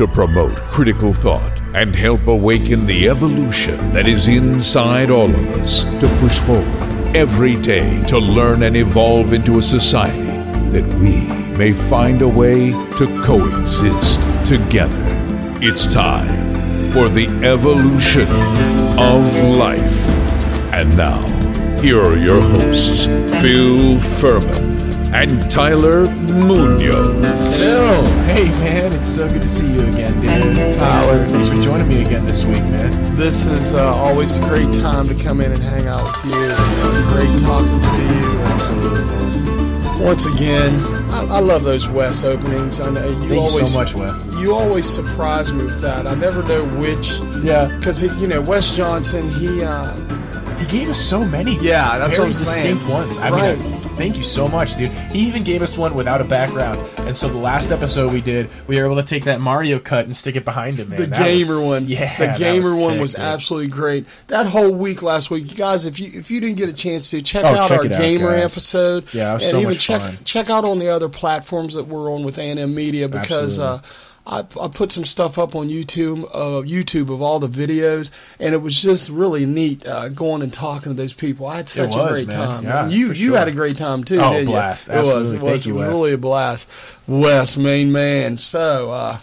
to promote critical thought and help awaken the evolution that is inside all of us to push forward every day to learn and evolve into a society that we may find a way to coexist together. It's time for the evolution of life. And now, here are your hosts, Phil Furman and Tyler Munoz. Phil, hey man, it's so good to see you again, dude. Tyler, thanks for joining me again this week, man. This is uh, always a great time to come in and hang out with you. It's great talking to you. Absolutely. Once again, I, I love those Wes openings. I know you Thank always you so much, Wes. You always surprise me with that. I never know which Yeah, because you know Wes Johnson. He uh, he gave us so many. Yeah, that's very what I'm saying. distinct ones. I Right. mean, thank you so much, dude. He even gave us one without a background, and so the last episode we did, we were able to take that Mario cut and stick it behind him. Man. the That was- gamer one. yeah, the gamer one sick, was dude. absolutely great. That whole week last week, you guys, if you if you didn't get a chance to check Oh, out check our it out, gamer episode, Yeah, was and so even much check fun. check out on the other platforms that we're on with A&M Media because. Absolutely. Uh, I, I put some stuff up on YouTube, uh, YouTube of all the videos, and it was just really neat uh, going and talking to those people. I had such a great man. time. Yeah, you you sure. had a great time too. Oh, didn't you? blast. It was. Absolutely. It was you, really a blast. Wes, main man. So, uh,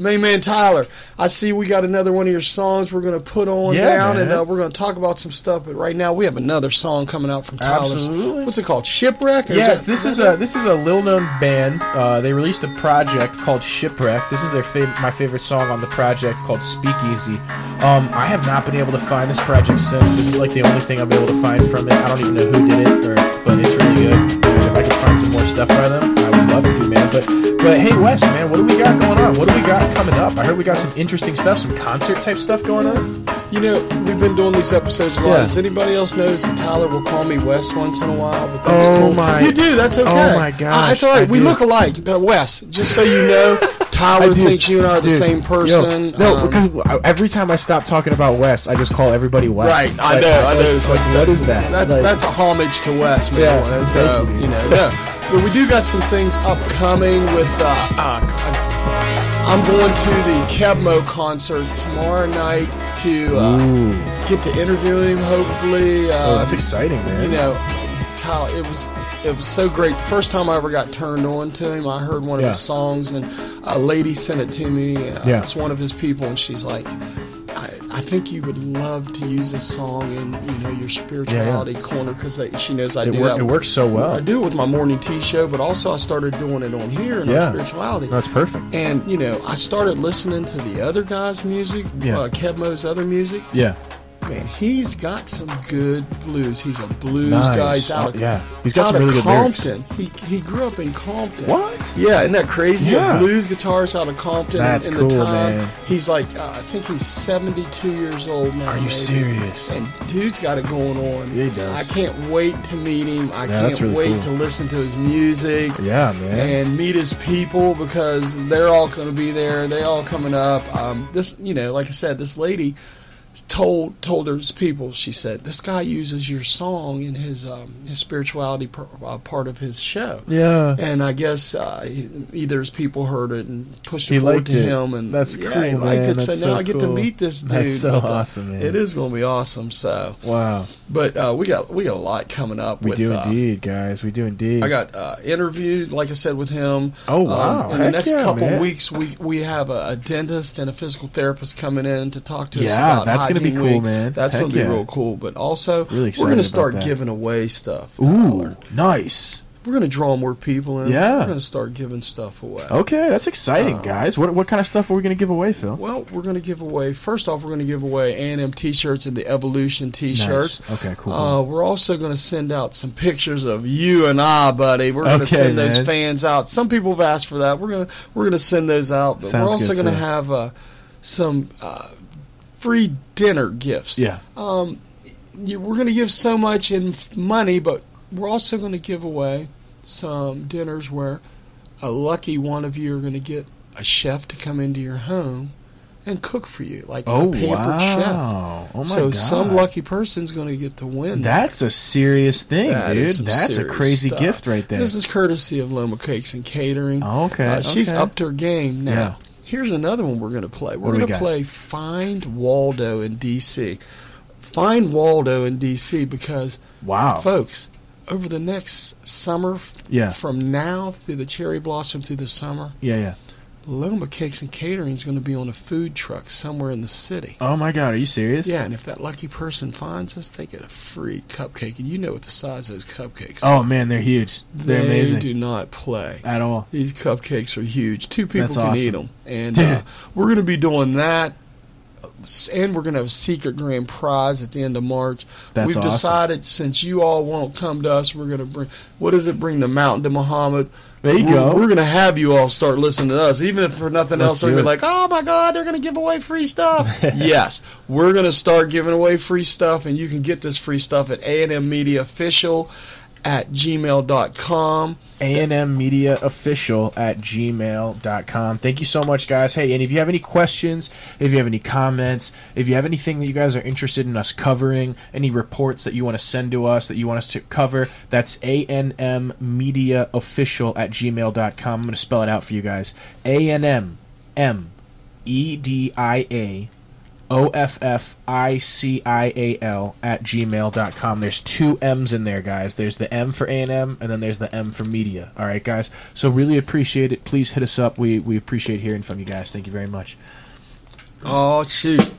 main man Tyler, I see we got another one of your songs we're going to put on Yeah, down, and uh, we're going to talk about some stuff. But right now, we have another song coming out from Tyler. Absolutely. What's it called? Shipwreck? Yeah, that- this is a this is a little known band. Uh, they released a project called Shipwreck. This is their fav- my favorite song on the project called Speakeasy. Um, I have not been able to find this project since. This is like the only thing I've been able to find from it. I don't even know who did it, or, but it's really good. If I could find some more stuff by them, love to, man. But but hey, Wes, man, what do we got going on? What do we got coming up? I heard we got some interesting stuff, some concert type stuff going on. You know, we've been doing these episodes a lot. Yeah. Does anybody else notice that Tyler will call me Wes once in a while? But that's Oh cool. my- You do. That's okay. oh my Uh, that's all right. I we do. look alike. But Wes, just so you know, Tyler thinks you and I are the same yo, person. no, Um, because every time I stop talking about Wes, I just call everybody Wes. Right, I Like- know, I know. It's like, like- what is that? That's Like- that's a homage to Wes, man. Yeah, so you, dude. you know, no. But we do got some things upcoming with. Uh, uh, I'm going to the Keb' Mo' concert tomorrow night to uh, get to interview him. Hopefully, uh, Oh, that's exciting, man. you know, Tyler, it was it was so great. The first time I ever got turned on to him, I heard one of Yeah. his songs, and a lady sent it to me. Uh, Yeah. it's one of his people, and she's like, I, "I think you would love to use this song in you know your spirituality corner because she knows I it, do wor- that. it works so well. I do it with my morning tea show, but also I started doing it on here in Yeah. our spirituality. That's perfect. and you know, I started listening to the other guys' music, Yeah. uh, Keb' Mo's other music. Yeah. Man, he's got some good blues. He's a blues Nice. guy. He's out Oh, yeah. He's got out some really good lyrics. Compton. He he grew up in Compton. What? Yeah, isn't that crazy? Yeah. A blues guitarist out of Compton. That's in cool, the time. man. He's like, uh, I think he's 72 years old now. Are you maybe. serious? And dude's got it going on. Yeah, he does. I can't wait to meet him. I Yeah, that's can't really wait cool. to listen to his music. Yeah, man. And meet his people because they're all going to be there. They all coming up. Um, this, you know, like I said, this lady told told her people. She said, "This guy uses your song in his um, his spirituality per, uh, part of his show." yeah. And I guess uh, either his people heard it and pushed it forward to it. him, and That's yeah, cool, he liked man. it. So That's now so I get to meet this dude. That's so but, uh, awesome, man. It is going to be awesome. So, Wow. but uh, we got we got a lot coming up. We with, do uh, indeed, guys. We do indeed. I got uh, interviews, like I said, with him. Oh, wow. Um, in the next yeah, couple man. weeks, we we have a, a dentist and a physical therapist coming in to talk to us Yeah, about that's gonna be Hygiene cool, Week. man. That's going to be yeah. real cool. But also, Really we're going to start giving away stuff. Ooh, nice. We're going to draw more people in. Yeah. We're going to start giving stuff away. Okay, that's exciting, Uh, guys. What what kind of stuff are we going to give away, Phil? Well, we're going to give away. First off, we're going to give away A&M T-shirts and the Evolution T-shirts. Nice. Okay, cool. Uh, we're also going to send out some pictures of you and I, buddy. We're going to Okay, send those man. fans out. Some people have asked for that. We're going to we're going to send those out. But Sounds we're also going to have uh, some uh, free dinner gifts. yeah. Um, you, we're going to give so much in money, but we're also going to give away some dinners where a lucky one of you are going to get a chef to come into your home and cook for you, like Oh a pampered wow! chef. Oh my god. so god! some lucky person's going to get to win. That's a serious thing, That dude. That's a crazy stuff. gift right there. This is courtesy of Loma Cakes and Catering. Oh, okay, Uh, she's okay. upped her game now. Yeah. Here's another one we're going to play. We're What do we going to play Find Waldo in D.C. Find Waldo in D.C. because, Wow. folks, over the next summer, Yeah. from now through the cherry blossom through the summer, Yeah, yeah. Loma Cakes and Catering is going to be on a food truck somewhere in the city. Oh my God, are you serious? Yeah, and if that lucky person finds us, they get a free cupcake. And you know what the size of those cupcakes Oh man, they're huge. They're they amazing. do not play. At all. These cupcakes are huge. Two people That's can awesome. eat them. And uh, we're going to be doing that. And we're going to have a secret grand prize at the end of March. That's We've awesome. decided since you all won't come to us, we're going to bring. What does it bring the mountain to Muhammad? There you we're, go. We're going to have you all start listening to us, even if for nothing Let's else. They're do going to be it. like, "Oh my God, they're going to give away free stuff." yes, we're going to start giving away free stuff, and you can get this free stuff at A and M Media Official at gmail.com. A&M Media Official at gmail.com. Thank you so much, guys. Hey, and if you have any questions, if you have any comments, if you have anything that you guys are interested in us covering, any reports that you want to send to us that you want us to cover, that's A&M Media Official at gmail.com. I'm going to spell it out for you guys. A-N-M M E D I A O F F I C I A L at gmail.com. There's two M's in there, guys. There's the M for A&M, and then there's the M for media. All right, guys? So really appreciate it. Please hit us up. We, we appreciate hearing from you guys. Thank you very much. Oh shoot.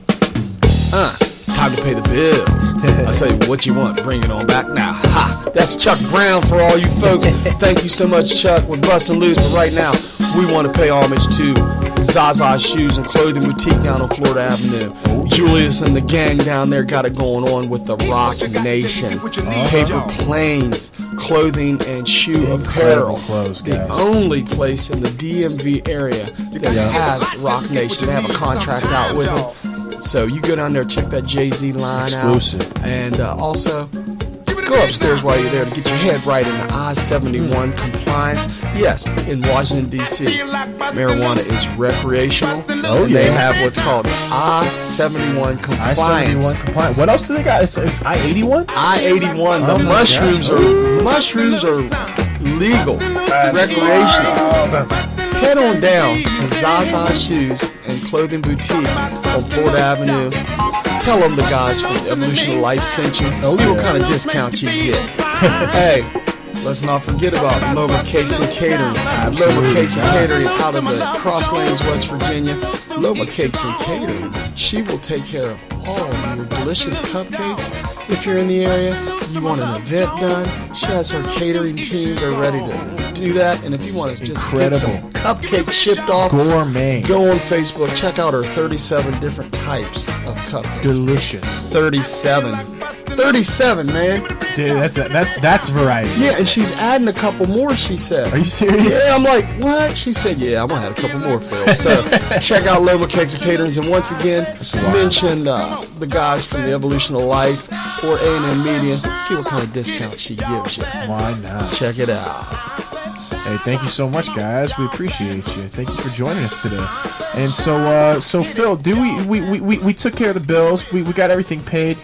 Uh, time to pay the bills. I say what you want, bring it on back now. Ha! That's Chuck Brown for all you folks. Thank you so much, Chuck. We're busting loose, but right now we want to pay homage to Zaza Shoes and Clothing Boutique down on Florida Avenue. Julius and the gang down there got it going on with the Roc Nation. Paper planes, clothing and shoe apparel. clothes, The only place in the DMV area that has Roc Nation. They have a contract out with them. So you go down there, check that Jay Z line Exclusive. out. And uh, also, go upstairs while you're there to get your head right in the I 71 compliance. Yes, in Washington, D.C., marijuana is recreational. Oh, and They have what's called I 71 compliance. I-71 compliant. What else do they got? It's, it's I-81? I eighty one. The Oh mushrooms God. are mushrooms are legal, recreational. Head on down to Zaza Shoes and Clothing Boutique on Florida Avenue. Tell them the guys from Evolution of Life sent you. Oh, See what kind of discount you get. hey, let's not forget about Loma Cakes and Catering. Loma Cakes and Catering out of the Crosslands, West Virginia. Loma Cakes and Catering. She will take care of all your delicious cupcakes. If you're in the area, you want an event done, she has her catering team. They're ready to do that. And if you want to just get some Incredible. cupcakes shipped off, Gourmet. go on Facebook. Check out her 37 different types of cupcakes. Delicious. 37. 37, man. Dude, that's that's that's variety. Yeah, and she's adding a couple more, she said. Are you serious? Yeah, I'm like, what? She said, yeah, I'm gonna add a couple more, Phil. So check out Loma Cakes and Caterings, and once again, mention uh, the guys from the Evolution of Life or A&M Media. See what kind of discount she gives you. Why not? Check it out. Hey, thank you so much, guys. We appreciate you. Thank you for joining us today. And so, uh, so Phil, do we we, we, we, we took care of the bills. We, we got everything paid.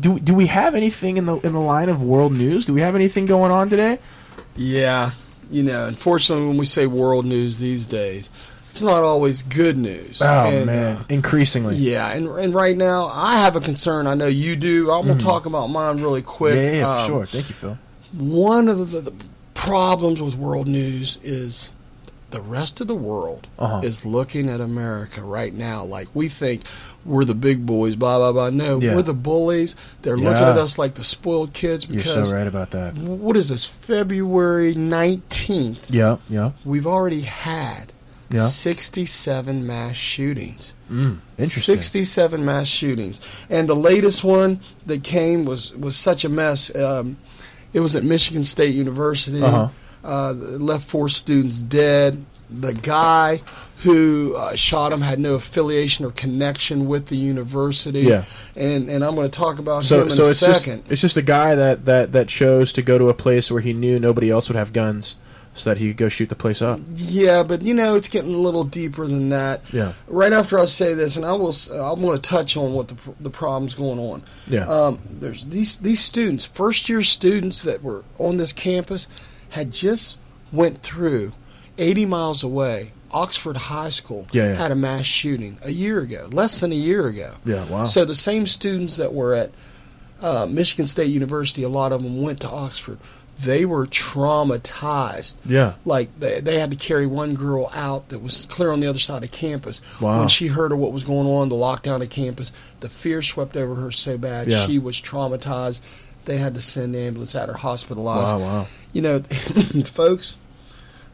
Do, do we have anything in the in the line of world news? Do we have anything going on today? Yeah, you know, unfortunately, when we say world news these days, it's not always good news. Oh And, man, uh, increasingly. yeah, and and right now I have a concern. I know you do. I'm gonna talk about mine really quick. Mm. yeah, yeah, yeah, for Um, sure. Thank you, Phil. One of the, the problems with world news is the rest of the world Uh-huh. is looking at America right now like we think we're the big boys, blah blah blah. No, Yeah. we're the bullies. They're looking at us like the spoiled kids You're so right about that. what is this? February nineteenth. Yeah, yeah, We've already had Yeah. 67 mass shootings. mm, interesting. 67 mass shootings, and the latest one that came was was such a mess. Um, it was at Michigan State University. Uh-huh. Uh, left four students dead. The guy who uh, shot him had no affiliation or connection with the university. Yeah. and and I'm going to talk about So, him in so a it's just it's just a guy that, that that chose to go to a place where he knew nobody else would have guns, so that he could go shoot the place up. Yeah, but you know it's getting a little deeper than that. Yeah. Right after I say this, and I will, I'm going to touch on what the the problems going on. Yeah. Um, there's these these students, first year students that were on this campus, had just went through 80 miles away Oxford High School Yeah, yeah. had a mass shooting a year ago, less than a year ago. Yeah, wow. So the same students that were at uh, Michigan State University, a lot of them went to Oxford. They were traumatized. Yeah. Like they, they had to carry one girl out that was clear on the other side of campus. Wow. When she heard of what was going on, the lockdown of campus, the fear swept over her so bad. Yeah. She was traumatized. They had to send the ambulance at her hospitalized. Wow, wow. You know, folks,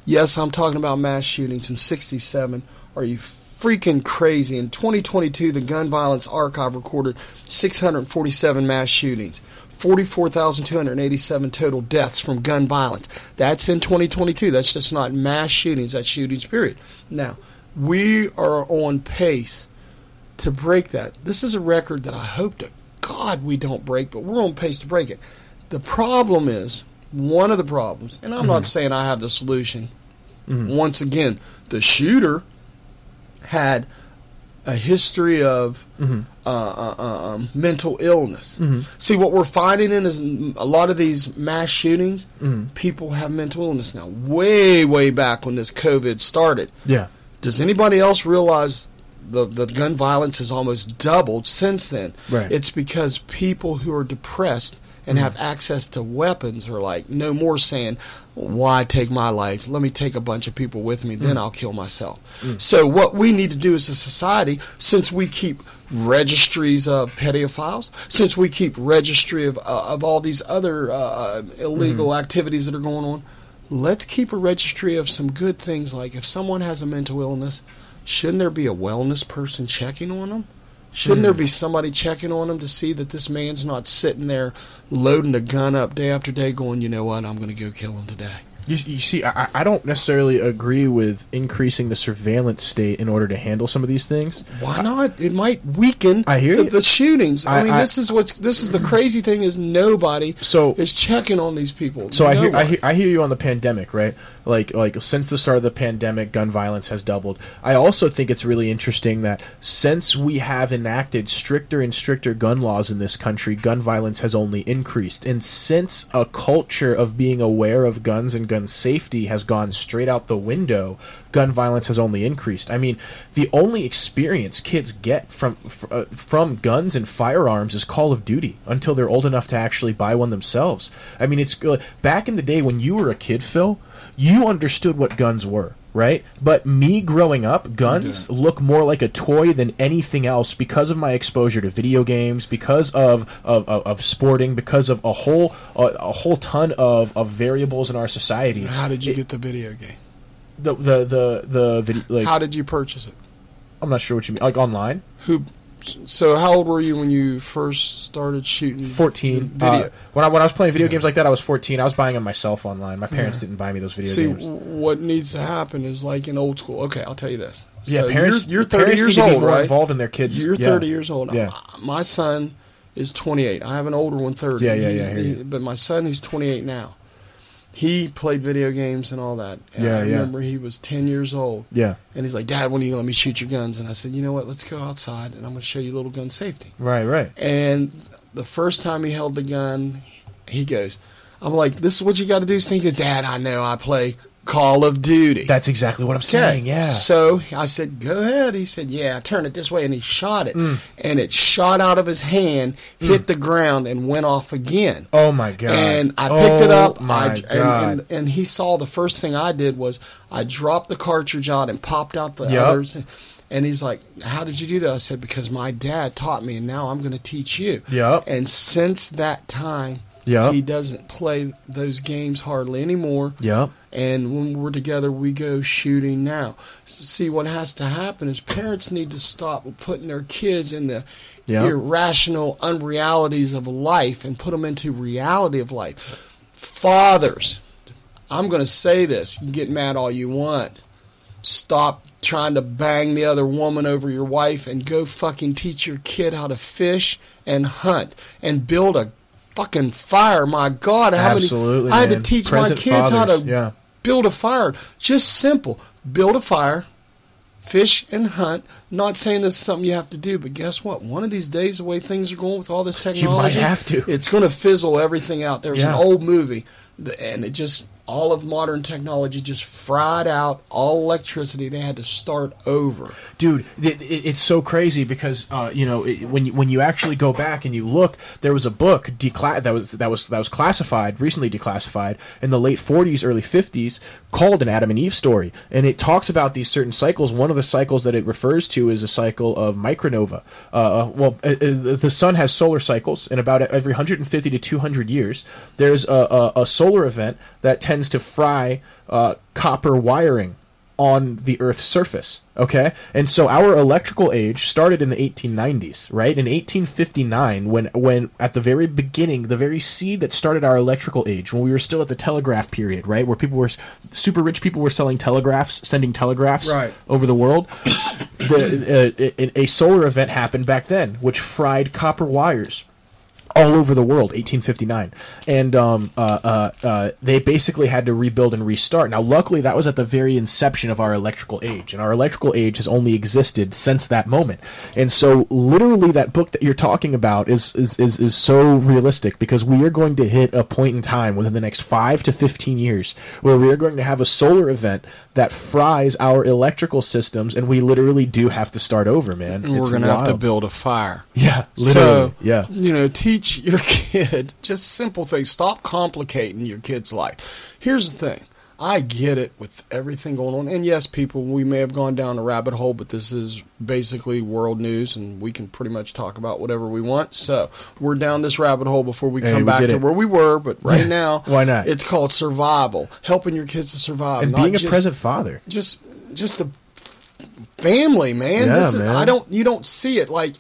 yes, I'm talking about mass shootings in 67. Are you freaking crazy? In 2022, the Gun Violence Archive recorded 647 mass shootings. 44,287 total deaths from gun violence. That's in 2022. That's just not mass shootings, that's shootings, period. Now, we are on pace to break that. This is a record that I hope to God we don't break, but we're on pace to break it. The problem is, one of the problems, and I'm not mm-hmm. saying I have the solution. Mm-hmm. Once again, the shooter had a history of uh, uh, uh, um, mental illness. See, what we're finding in is a lot of these mass shootings, people have mental illness now. Way, way back when this COVID started. Yeah. Does anybody else realize the the gun violence has almost doubled since then? Right. It's because people who are depressed and have access to weapons are like no more saying, "Why take my life? Let me take a bunch of people with me, then I'll kill myself." So what we need to do as a society, since we keep registries of pedophiles, since we keep registry of uh, of all these other uh, illegal activities that are going on, let's keep a registry of some good things. Like if someone has a mental illness shouldn't there be a wellness person checking on them shouldn't there hmm. be somebody checking on him to see that this man's not sitting there loading a gun up day after day going you know what? I'm going to go kill him today. You, you see, I, I don't necessarily agree with increasing the surveillance state in order to handle some of these things. why not? It might weaken I hear the, the shootings. I, I- mean I- this is what's this is the crazy thing is nobody So- is checking on these people. So I hear, I hear I hear you on the pandemic, right? Like like since the start of the pandemic, gun violence has doubled. I also think it's really interesting that since we have enacted stricter and stricter gun laws in this country, gun violence has only increased. And since a culture of being aware of guns and gun safety has gone straight out the window, gun violence has only increased. I mean, the only experience kids get from uh, from guns and firearms is Call of Duty until they're old enough to actually buy one themselves. I mean, it's uh, back in the day when you were a kid, Phil, you understood what guns were. Right, but me growing up, guns look more like a toy than anything else because of my exposure to video games, because of of, of, of sporting, because of a whole a, a whole ton of, of variables in our society. how did you get the video game The the the the video like how did you purchase it I'm not sure what you mean. Like online? who so how old were you when you first started shooting 14. video Uh, when I when I was playing video games like that, I was 14. I was buying them myself online. My parents didn't buy me those video see games. what needs to happen is like in old school okay i'll tell you this Yeah, So parents. you're, you're 30 parents years need to be old right involved in their kids. you're yeah. 30 years old Yeah. my son is 28 i have an older one 30 Yeah, yeah, yeah, I hear you. he- but my son he's 28 now he played video games and all that and Yeah, i yeah. remember he was 10 years old Yeah. and he's like dad when are you going to let me shoot your guns and i said you know what let's go outside and i'm going to show you little gun safety Right. Right. and the first time he held the gun, he goes, I'm like, this is what you got to do. So he goes, Dad, I know I play Call of Duty. That's exactly what I'm saying. Yeah. So I said, go ahead. He said, yeah, turn it this way. And he shot it. Mm. And it shot out of his hand, hit the ground, and went off again. oh my god. And I picked it Oh up. My I, god. and, and, and he saw the first thing I did was I dropped the cartridge out and popped out the Yep. others. And he's like, "How did you do that?" I said, "Because my dad taught me, and now I'm going to teach you." Yep. And since that time, Yep. he doesn't play those games hardly anymore. Yep. And when we're together, we go shooting now. See, what has to happen is parents need to stop putting their kids in the Yeah. irrational unrealities of life and put them into reality of life. Fathers, I'm going to say this. You can get mad all you want. Stop trying to bang the other woman over your wife and go fucking teach your kid how to fish and hunt and build a fucking fire. My God, how Absolutely, many? I had to teach Present my kids how to yeah. build a fire. Just simple. Build a fire, fish and hunt. Not saying this is something you have to do, but guess what? One of these days, the way things are going with all this technology, you might have to. It's going to fizzle everything out. There was Yeah. an old movie, and it just all of modern technology just fried out all electricity. They had to start over. dude it, it, it's so crazy because uh, you know it, when you, when you actually go back and you look there was a book decla- that was that was that was classified recently declassified in the late 40s early 50s called an Adam and Eve story and it talks about these certain cycles one of the cycles that it refers to is a cycle of micronova uh, well uh, uh, the sun has solar cycles and about every 150 to 200 years there's a, a, a solar event that tends to fry uh, copper wiring on the Earth's surface. Okay, and so our electrical age started in the 1890s, right? In 1859, when when at the very beginning, the very seed that started our electrical age, when we were still at the telegraph period, right, where people were super rich, people were selling telegraphs, sending telegraphs Right. over the world. the uh, a solar event happened back then, which fried copper wires all over the world, 1859, and um, uh, uh, uh, they basically had to rebuild and restart. Now, luckily, that was at the very inception of our electrical age, and our electrical age has only existed since that moment. And so, literally, that book that you're talking about is is is, is so realistic because we are going to hit a point in time within the next five to 15 years where we are going to have a solar event that fries our electrical systems, and we literally do have to start over, man. And It's we're going to have to build a fire. Yeah, literally. So, yeah. You know, teach your kid just simple things. Stop complicating your kid's life. Here's the thing. I get it with everything going on. And yes, people, we may have gone down a rabbit hole, but this is basically world news and we can pretty much talk about whatever we want. So we're down this rabbit hole before we Hey, come we back to it. where we were. But right now, Why not? It's called survival, helping your kids to survive. And being a just- present father. just just a family, man. Yeah, this is, man. I don't you don't see it like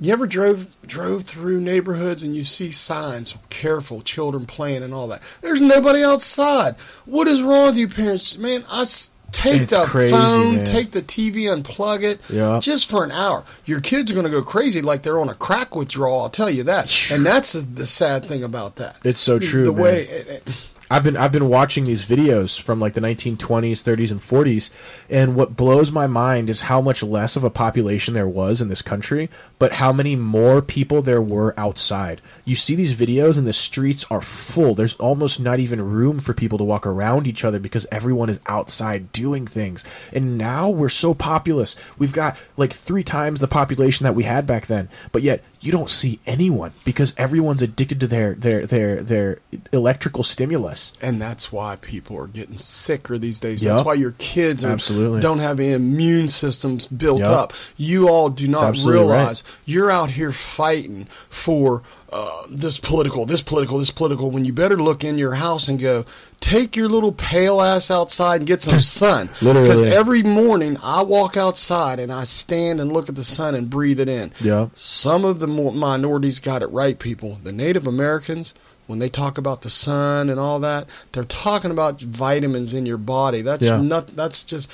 you ever drove drove through neighborhoods and you see signs careful children playing and all that. There's nobody outside. What is wrong with you parents? Man, I take It's the crazy, phone, man. take the TV, unplug it Yeah. just for an hour. Your kids are going to go crazy like they're on a crack withdrawal, I'll tell you that. And that's the, sad thing about that. It's so true, The man. way it, it- I've been I've been watching these videos from like the 1920s, 30s, and 40s, and what blows my mind is how much less of a population there was in this country, but how many more people there were outside. You see these videos, and the streets are full. There's almost not even room for people to walk around each other because everyone is outside doing things. And now we're so populous. We've got like three times the population that we had back then, but yet you don't see anyone because everyone's addicted to their their their their electrical stimulus. And that's why people are getting sicker these days. Yup. That's why your kids Absolutely. don't have any immune systems built Yup. up. You all do not realize you're out here fighting for uh, this political, this political, this political, when you better look in your house and go, take your little pale ass outside and get some sun. Literally. Because every morning I walk outside and I stand and look at the sun and breathe it in. Yeah. Some of the more minorities got it right, people. The Native Americans, when they talk about the sun and all that, they're talking about vitamins in your body. That's Yeah. not. That's just.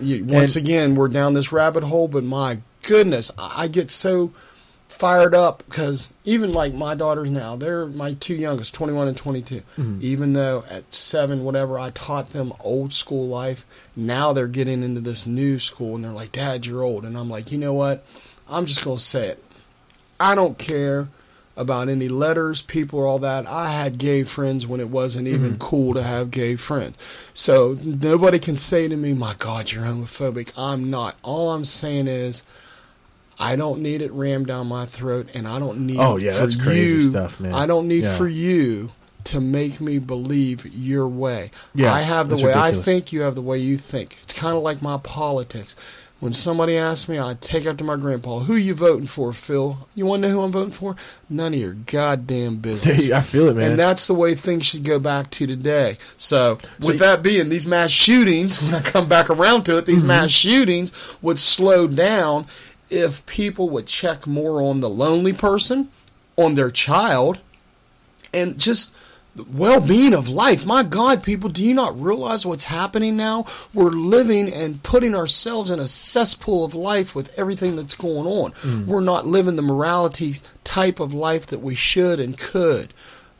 You, once And- again, we're down this rabbit hole. But my goodness, I I get so fired up because even like my daughters now, they're my two youngest, 21 and 22. Mm-hmm. Even though at seven, whatever, I taught them old school life, now they're getting into this new school and they're like, Dad, you're old. And I'm like, you know what? I'm just going to say it. I don't care about any letters, people, or all that. I had gay friends when it wasn't even Mm-hmm. cool to have gay friends. So nobody can say to me, my God, you're homophobic. I'm not. All I'm saying is, I don't need it rammed down my throat, and I don't need. Oh, yeah, for that's crazy you- stuff, man. I don't need Yeah. for you to make me believe your way. Yeah, I have the way I think. You have the way you think. It's kind of like my politics. When somebody asks me, I take up to my grandpa, "Who you voting for, Phil? You want to know who I'm voting for? None of your goddamn business." I feel it, man. And that's the way things should go back to today. So, with you- that being, these mass shootings, when I come back around to it, these Mm-hmm. mass shootings would slow down if people would check more on the lonely person, on their child, and just the well-being of life. My God, people, do you not realize what's happening now? We're living and putting ourselves in a cesspool of life with everything that's going on. Mm. We're not living the morality type of life that we should and could.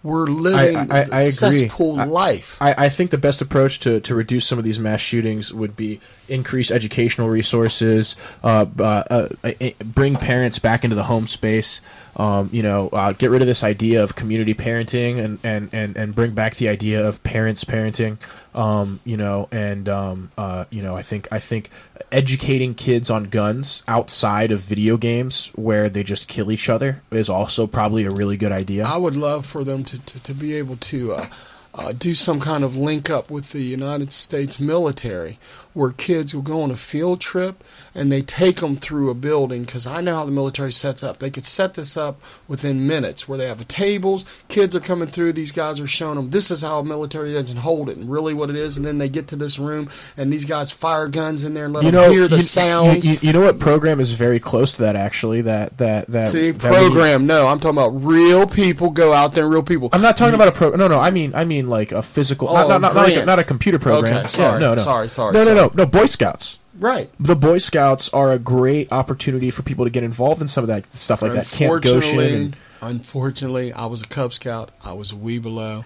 We're living I- I- I cesspool I- life. I, I think the best approach to, to reduce some of these mass shootings would be increase educational resources, uh, uh, uh, uh, bring parents back into the home space, Um, you know, uh, get rid of this idea of community parenting and, and, and, and bring back the idea of parents parenting. Um, you know, and um, uh, you know, I think I think educating kids on guns outside of video games where they just kill each other is also probably a really good idea. I would love for them to, to, to be able to uh, uh, do some kind of link up with the United States military where kids will go on a field trip and they take them through a building because I know how the military sets up. They could set this up within minutes where they have tables, kids are coming through, these guys are showing them this is how a military engine hold it and really what it is, and then they get to this room and these guys fire guns in there and let you them know, hear the you, sounds. You, you, you know what program is very close to that actually? That that that See, that we- program. No, I'm talking about real people go out there, real people. I'm not talking about a pro. No, no. I mean, I mean like a physical, Oh, not, not, not, like a, not a computer program. Okay, sorry, Yeah, no, no. sorry, sorry, No, no, sorry. No, no. Boy Scouts. right. The Boy Scouts are a great opportunity for people to get involved in some of that stuff like that. Camp Goshen. Unfortunately, And, unfortunately, I was a Cub Scout. I was a Webelo.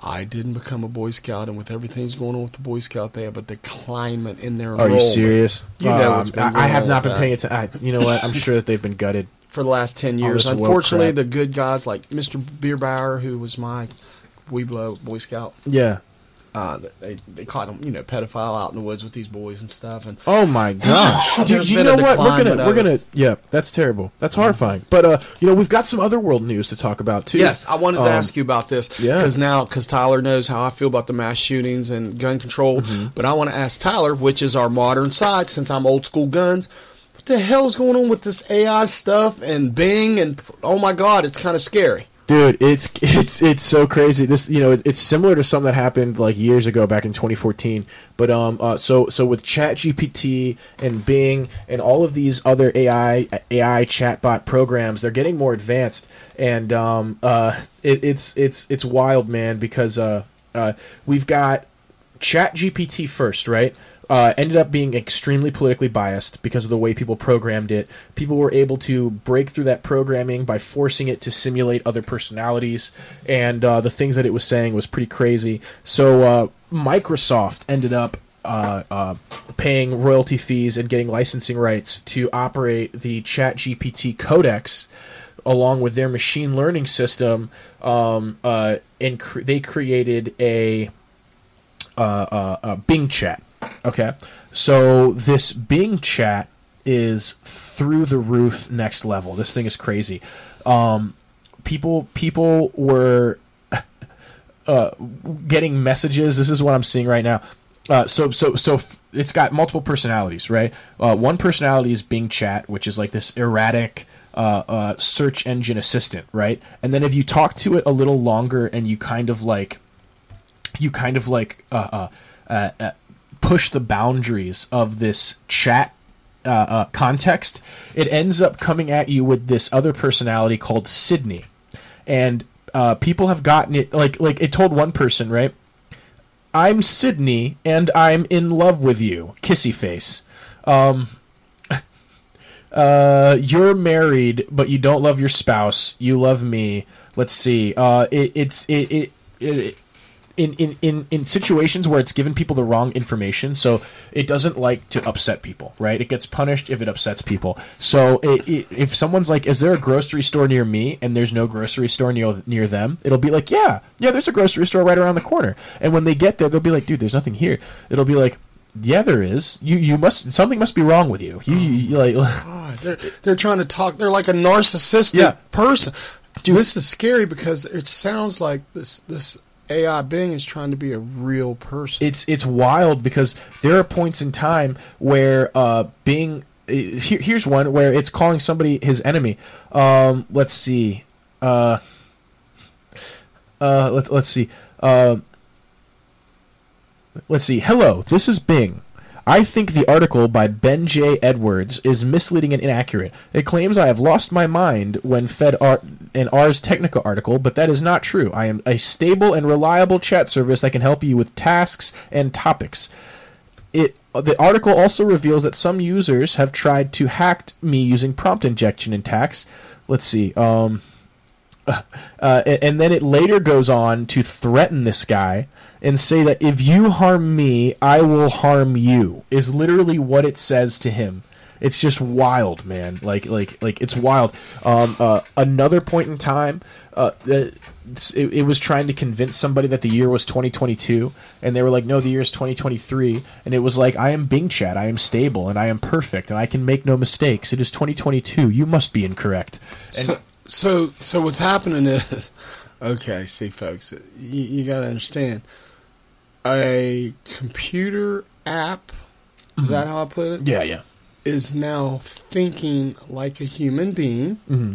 I didn't become a Boy Scout, and with everything's going on with the Boy Scout there, but the climate in their are you serious? You know Um, what's been I, I have on not with been paying attention. You know what? I'm sure that they've been gutted. for the last ten years. Unfortunately, the good guys like Mr. Bierbauer, who was my Webelo Boy Scout, Yeah. Uh, they they caught him, you know, pedophile out in the woods with these boys and stuff, and Oh my gosh! Dude, you know what? We're gonna we're gonna yeah. That's terrible. That's horrifying. But uh, you know, we've got some other world news to talk about too. Yes, I wanted to Um, ask you about this. yeah. Because now, because Tyler knows how I feel about the mass shootings and gun control. Mm-hmm. But I want to ask Tyler, which is our modern side, since I'm old school guns. What the hell's going on with this AI stuff and Bing and oh my God, it's kind of scary. Dude, it's it's it's so crazy. This you know it, it's similar to something that happened like years ago back in 2014. But um uh, so so with ChatGPT and Bing and all of these other AI AI chatbot programs, they're getting more advanced, and um uh it, it's it's it's wild, man, because uh uh we've got ChatGPT first, right? Uh, ended up being extremely politically biased because of the way people programmed it. People were able to break through that programming by forcing it to simulate other personalities, and uh, the things that it was saying was pretty crazy. So uh, Microsoft ended up uh, uh, paying royalty fees and getting licensing rights to operate the ChatGPT codex along with their machine learning system. Um, uh, and they created a uh, uh, uh, Bing chat. Okay, so this Bing chat is through the roof, next level. This thing is crazy. Um, people people were uh, getting messages. This is what I'm seeing right now. Uh, so so so f- it's got multiple personalities, right? Uh, one personality is Bing Chat, which is like this erratic uh, uh, search engine assistant, right? And then if you talk to it a little longer and you kind of like you kind of like uh, uh, uh, uh, push the boundaries of this chat uh, uh, context, it ends up coming at you with this other personality called Sydney, and uh, people have gotten it like like it told one person right. I'm Sydney and I'm in love with you. Kissy face. Um, uh, you're married, but you don't love your spouse. You love me. Let's see. Uh, it, it's it, it, it in, in, in, in situations where it's given people the wrong information, so it doesn't like to upset people, right? It gets punished if it upsets people. So it, it, if someone's like, "Is there a grocery store near me?" and there's no grocery store near near them, it'll be like, "Yeah, yeah, there's a grocery store right around the corner." And when they get there, they'll be like, "Dude, there's nothing here." It'll be like, "Yeah, there is. You you must something must be wrong with you. You, you, like." Oh, God, they're, they're trying to talk. They're like a narcissistic Yeah. person. Dude, this is scary because it sounds like this this AI Bing is trying to be a real person. it's it's wild because there are points in time where uh being here, here's one where it's calling somebody his enemy. Um let's see. Uh uh let, let's see. Uh let's see. Hello this is bing I think the article by Ben J. Edwards is misleading and inaccurate. It claims I have lost my mind when fed ar- an Ars Technica article, but that is not true. I am a stable and reliable chat service that can help you with tasks and topics. It the article also reveals that some users have tried to hack me using prompt injection attacks. Let's see. Um, uh, and, and then it later goes on to threaten this guy and say that if you harm me, I will harm you. Is literally what it says to him. It's just wild, man. Like like like it's wild. Um, uh, another point in time, uh, it, it was trying to convince somebody that the year was 2022, and they were like, "No, the year is 2023." And it was like, "I am Bing Chat. I am stable, and I am perfect, and I can make no mistakes. It is 2022. You must be incorrect." And So, so, so what's happening is, okay, see, folks, you, you got to understand, a computer app. Is that how I put it? yeah, yeah. Is now thinking like a human being. Mm-hmm.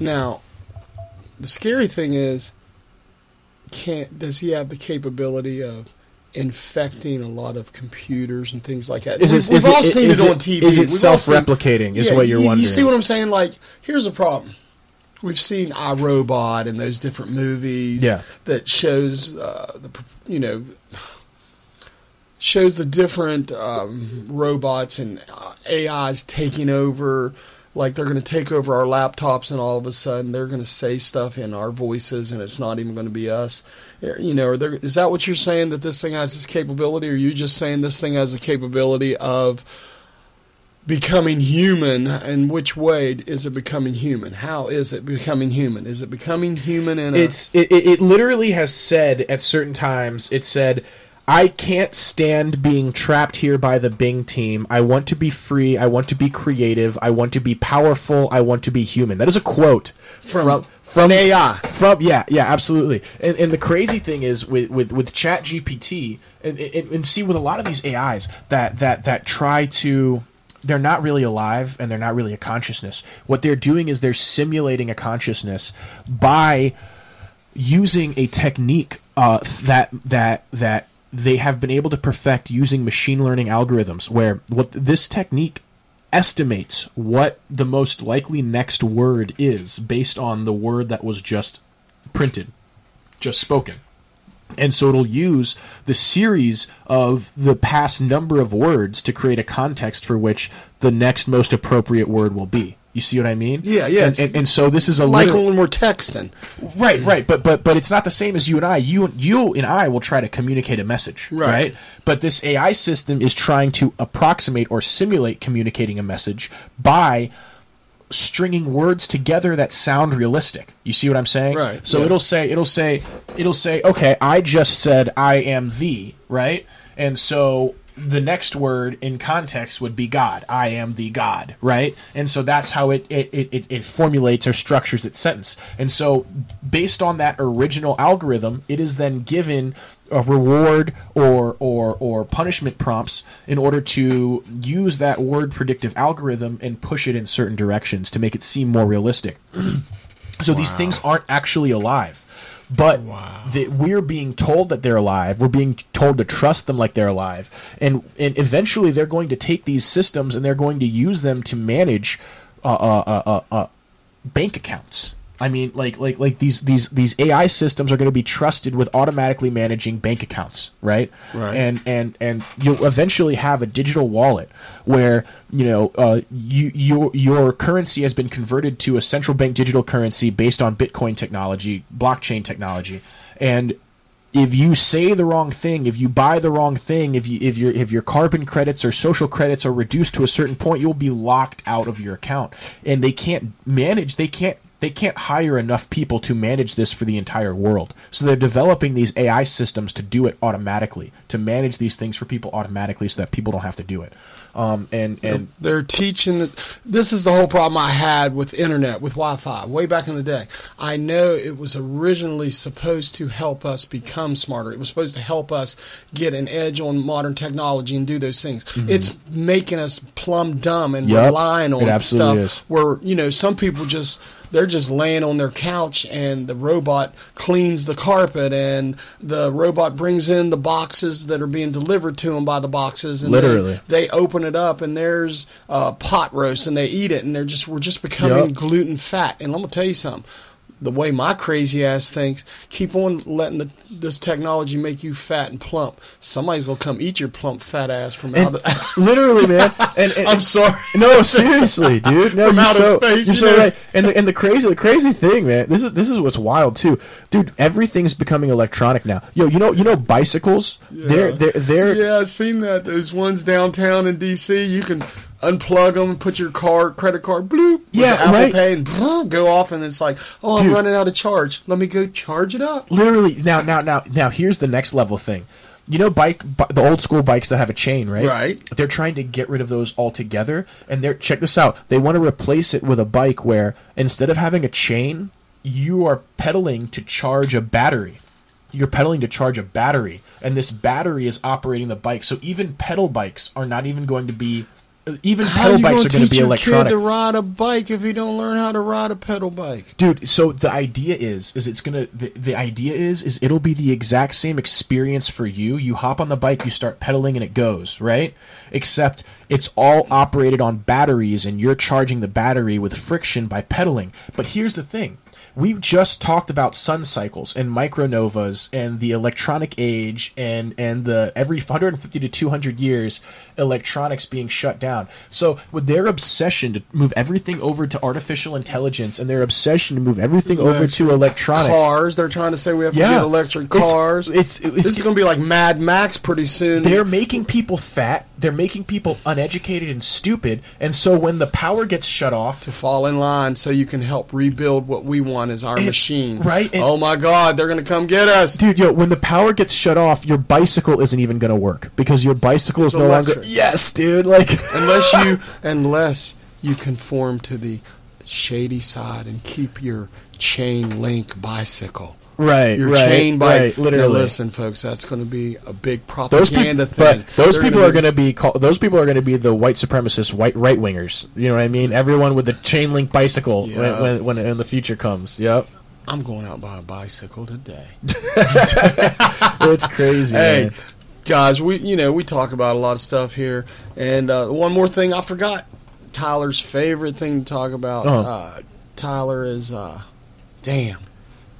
Now, the scary thing is, can't does he have the capability of infecting a lot of computers and things like that? Is it, we've is all it, seen is it it on TV. Is it We've self-replicating? Is yeah, what you're you, wondering. You see what I'm saying? Like, here's a problem. We've seen iRobot and those different movies Yeah. that shows uh, the you know shows the different um, robots and uh, AIs taking over. Like they're going to take over our laptops, and all of a sudden they're going to say stuff in our voices, and it's not even going to be us. You know, are there, is that what you're saying that this thing has this capability, or are you just saying this thing has the capability of becoming human and which way is it becoming human how is it becoming human is it becoming human in a it's it, it it literally has said at certain times it said I can't stand being trapped here by the Bing team. I want to be free. I want to be creative. I want to be powerful. I want to be human. That is a quote from from, an AI. From yeah, yeah, absolutely. And, and the crazy thing is with with with Chat GPT and, and, and see with a lot of these AIs that that that try to they're not really alive and they're not really a consciousness. What they're doing is they're simulating a consciousness by using a technique uh, that that that they have been able to perfect using machine learning algorithms. Where what this technique estimates what the most likely next word is based on the word that was just printed, just spoken. And so it'll use the series of the past number of words to create a context for which the next most appropriate word will be. You see what I mean? Yeah, yeah, And, and, and so this is a like literal- when we're texting Right, right, but but but it's not the same as you and I. You you and I will try to communicate a message, Right. right? But this AI system is trying to approximate or simulate communicating a message by stringing words together that sound realistic. You see what I'm saying? Right, So yeah. it'll say it'll say it'll say, "Okay, I just said I am the, right? And so the next word in context would be God. I am the God, right? And so that's how it it, it, it, it formulates or structures its sentence. And so based on that original algorithm, it is then given a reward or or or punishment prompts in order to use that word predictive algorithm and push it in certain directions to make it seem more realistic. So these things aren't actually alive. But that we're being told that they're alive. We're being told to trust them like they're alive. And and eventually they're going to take these systems and they're going to use them to manage uh, uh, uh, uh, uh, bank accounts. I mean, like like like these these these AI systems are going to be trusted with automatically managing bank accounts, right? Right. And and and you'll eventually have a digital wallet where you know uh, you your your currency has been converted to a central bank digital currency based on Bitcoin technology, blockchain technology, and if you say the wrong thing, if you buy the wrong thing, if you if your if your carbon credits or social credits are reduced to a certain point, you'll be locked out of your account. And they can't manage they can't they can't hire enough people to manage this for the entire world. So they're developing these AI systems to do it automatically, to manage these things for people automatically so that people don't have to do it. Um, and and they're teaching this is the whole problem i had with internet with wi-fi way back in the day i know it was originally supposed to help us become smarter it was supposed to help us get an edge on modern technology and do those things it's making us plumb dumb and Mm-hmm. Yup. relying on stuff is. where you know some people just they're just laying on their couch and the robot cleans the carpet and the robot brings in the boxes that are being delivered to them by the boxes and Literally. they open it up and there's uh, pot roast and they eat it and they're just we're just becoming Yup. gluten fat and I'm gonna tell you something the way my crazy ass thinks keep on letting the, this technology make you fat and plump somebody's gonna come eat your plump fat ass from out of literally, man. And, and I'm sorry No, seriously, dude. No, From you're so, space, you're you so know? right. And the, and the crazy, the crazy thing, man. This is this is what's wild too, dude. Everything's becoming electronic now. Yo, you know, you know, bicycles. They're they're they're yeah I've seen that those ones downtown in DC you can unplug them, put your card, credit card, bloop, Yeah, Apple right. Pay, and brrr, go off, and it's like, oh, I'm Dude. running out of charge. Let me go charge it up. Literally, now, now, now, now. Here's the next level thing. You know, bike, the old school bikes that have a chain, right? Right. They're trying to get rid of those altogether, and they're check this out. They want to replace it with a bike where instead of having a chain, you are pedaling to charge a battery. You're pedaling to charge a battery, and this battery is operating the bike. So even pedal bikes are not even going to be. Even How pedal bikes are going to be your electronic. Kid to ride a bike if you don't learn how to ride a pedal bike. dude so the idea is is it's gonna the, the idea is is it'll be the exact same experience for you you hop on the bike you start pedaling and it goes right except it's all operated on batteries and you're charging the battery with friction by pedaling but here's the thing we just talked about sun cycles and micronovas and the electronic age and and the every 150 to 200 years electronics being shut down so with their obsession to move everything over to artificial intelligence and their obsession to move everything over to electronics Cars, they're trying to say we have to Yeah. get electric It's- cars. it's- it's- this is going to be like Mad Max pretty soon. they're making people fat they're making people uneducated and stupid and so when the power gets shut off to fall in line so you can help rebuild what we want as our machine. right, and- oh my God, they're going to come get us. Dude, yo, when the power gets shut off, your bicycle isn't even gonna work because your bicycle is It's no longer. Yes, dude. Like, unless you unless you conform to the shady side and keep your chain link bicycle. Right, Your right, chain bike. right, Now literally. listen, folks, that's going to be a big those propaganda thing. but those They're people gonna are going to be called. Those people are going to be the white supremacist, white right wingers. You know what I mean? Everyone with the chain link bicycle Yeah. when, when when the future comes. Yep, I'm going out by a bicycle today. it's crazy. Hey, man. guys, we you know we talk about a lot of stuff here, and uh, one more thing I forgot. Tyler's favorite thing to talk about. Uh-huh. Uh, Tyler is, uh, damn,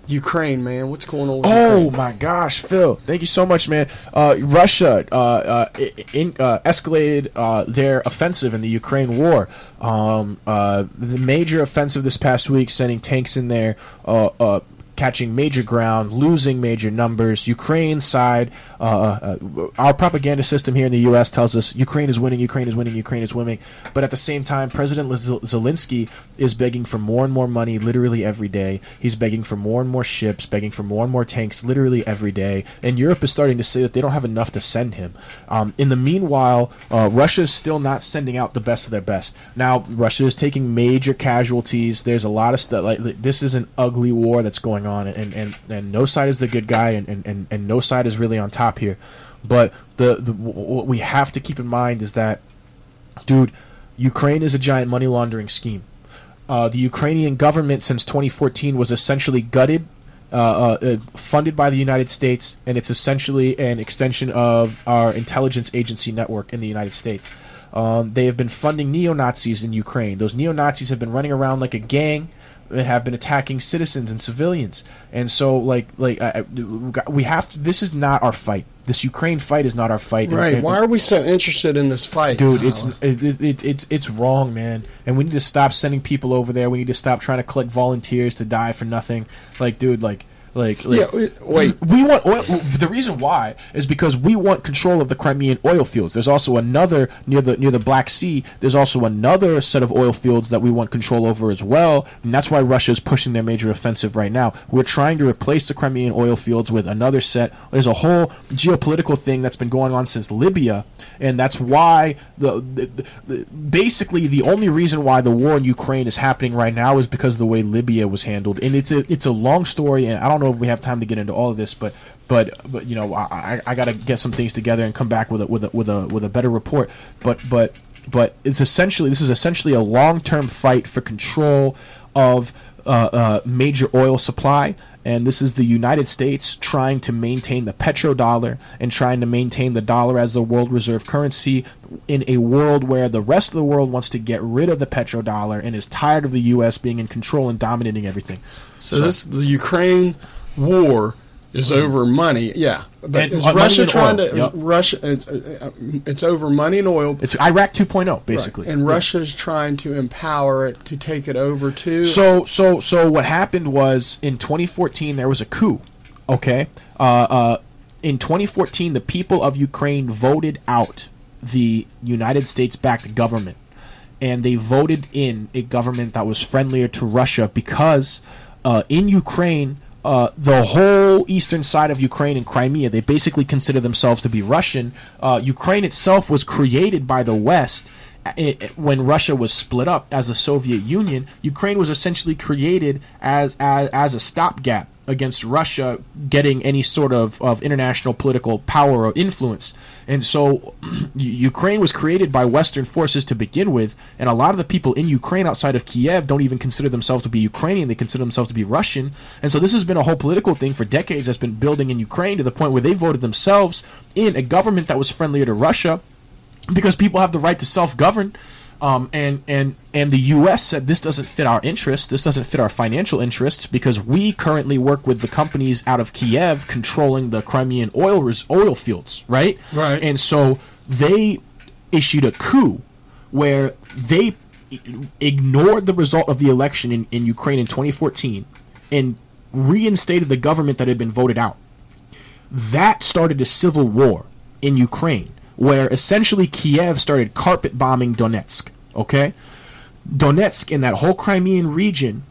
Ukraine, man. What's going on? With Oh Ukraine? my gosh, Phil! Thank you so much, man. Uh, Russia uh, uh, in, uh, escalated uh, their offensive in the Ukraine war. Um, uh, the major offensive this past week, sending tanks in there, uh, uh, catching major ground, losing major numbers. Ukraine side, uh, uh, our propaganda system here in the U.S. tells us Ukraine is winning, Ukraine is winning, Ukraine is winning. But at the same time, President Zel- Zelensky is begging for more and more money, literally every day. He's begging for more and more ships, begging for more and more tanks, literally every day. And Europe is starting to say that they don't have enough to send him. Um, in the meanwhile, uh, Russia is still not sending out the best of their best. Now, Russia is taking major casualties. There's a lot of stuff. Like this is an ugly war that's going on, and and, and no side is the good guy, and, and, and, and no side is really on top here. But the, the what we have to keep in mind is that, dude, Ukraine is a giant money laundering scheme. Uh, the Ukrainian government since 2014 was essentially gutted, uh, uh, uh, funded by the United States, and it's essentially an extension of our intelligence agency network in the United States. Um, they have been funding neo Nazis in Ukraine. Those neo Nazis have been running around like a gang and have been attacking citizens and civilians. And so, like, like I, we have to. This is not our fight. This Ukraine fight is not our fight. Right? and- Why are we so interested in this fight, dude it's it, it, it's it's wrong man and we need to stop sending people over there we need to stop trying to collect volunteers to die for nothing like dude like like, like Yeah, wait- wait. we want oil the reason why is because we want control of the crimean oil fields. There's also another near the near the black sea there's also another set of oil fields that we want control over as well and that's why russia is pushing their major offensive right now. We're trying to replace the crimean oil fields with another set. There's a whole geopolitical thing that's been going on since libya and that's why the, the, the basically the only reason why the war in Ukraine is happening right now is because of the way Libya was handled, and it's a it's a long story, and I don't know if we have time to get into all of this, but but but you know I I, I got to get some things together and come back with a with a with a with a better report, but but but it's essentially this is essentially a long term fight for control of uh, uh, major oil supply, and this is the United States trying to maintain the petrodollar and trying to maintain the dollar as the world reserve currency in a world where the rest of the world wants to get rid of the petrodollar and is tired of the U.S. being in control and dominating everything. So, this the Ukraine war is over money. Yeah, but And- is uh, Russia trying to? yep. Russia, it's, uh, uh, it's over money and oil. It's Iraq 2.0, basically. Right. And Russia's trying to empower it to take it over too. So so so what happened was in 2014 there was a coup. Okay, uh, uh, in 2014 the people of Ukraine voted out the United States-backed government. and they voted in a government that was friendlier to Russia because uh, in Ukraine, uh, the whole eastern side of Ukraine and Crimea, they basically consider themselves to be Russian. Uh, Ukraine itself was created by the West. It, it, when Russia was split up as the Soviet Union, Ukraine was essentially created as as, as a stopgap against Russia getting any sort of, of international political power or influence. And so Ukraine was created by Western forces to begin with, and a lot of the people in Ukraine outside of Kiev don't even consider themselves to be Ukrainian, they consider themselves to be Russian. And so this has been a whole political thing for decades that's been building in Ukraine to the point where they voted themselves in a government that was friendlier to Russia because people have the right to self govern um, and and and the U.S. said this doesn't fit our interests. This doesn't fit our financial interests because we currently work with the companies out of Kiev controlling the Crimean oil res- oil fields, right? Right. And so they issued a coup where they ignored the result of the election in, in Ukraine in 2014 and reinstated the government that had been voted out. That started a civil war in Ukraine where essentially Kiev started carpet bombing Donetsk. Okay, Donetsk and that whole Crimean region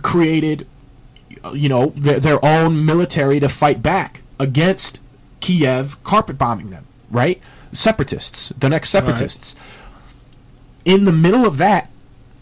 created, you know, their, their own military to fight back against Kiev carpet bombing them. Right, separatists, Donetsk separatists. Right. In the middle of that,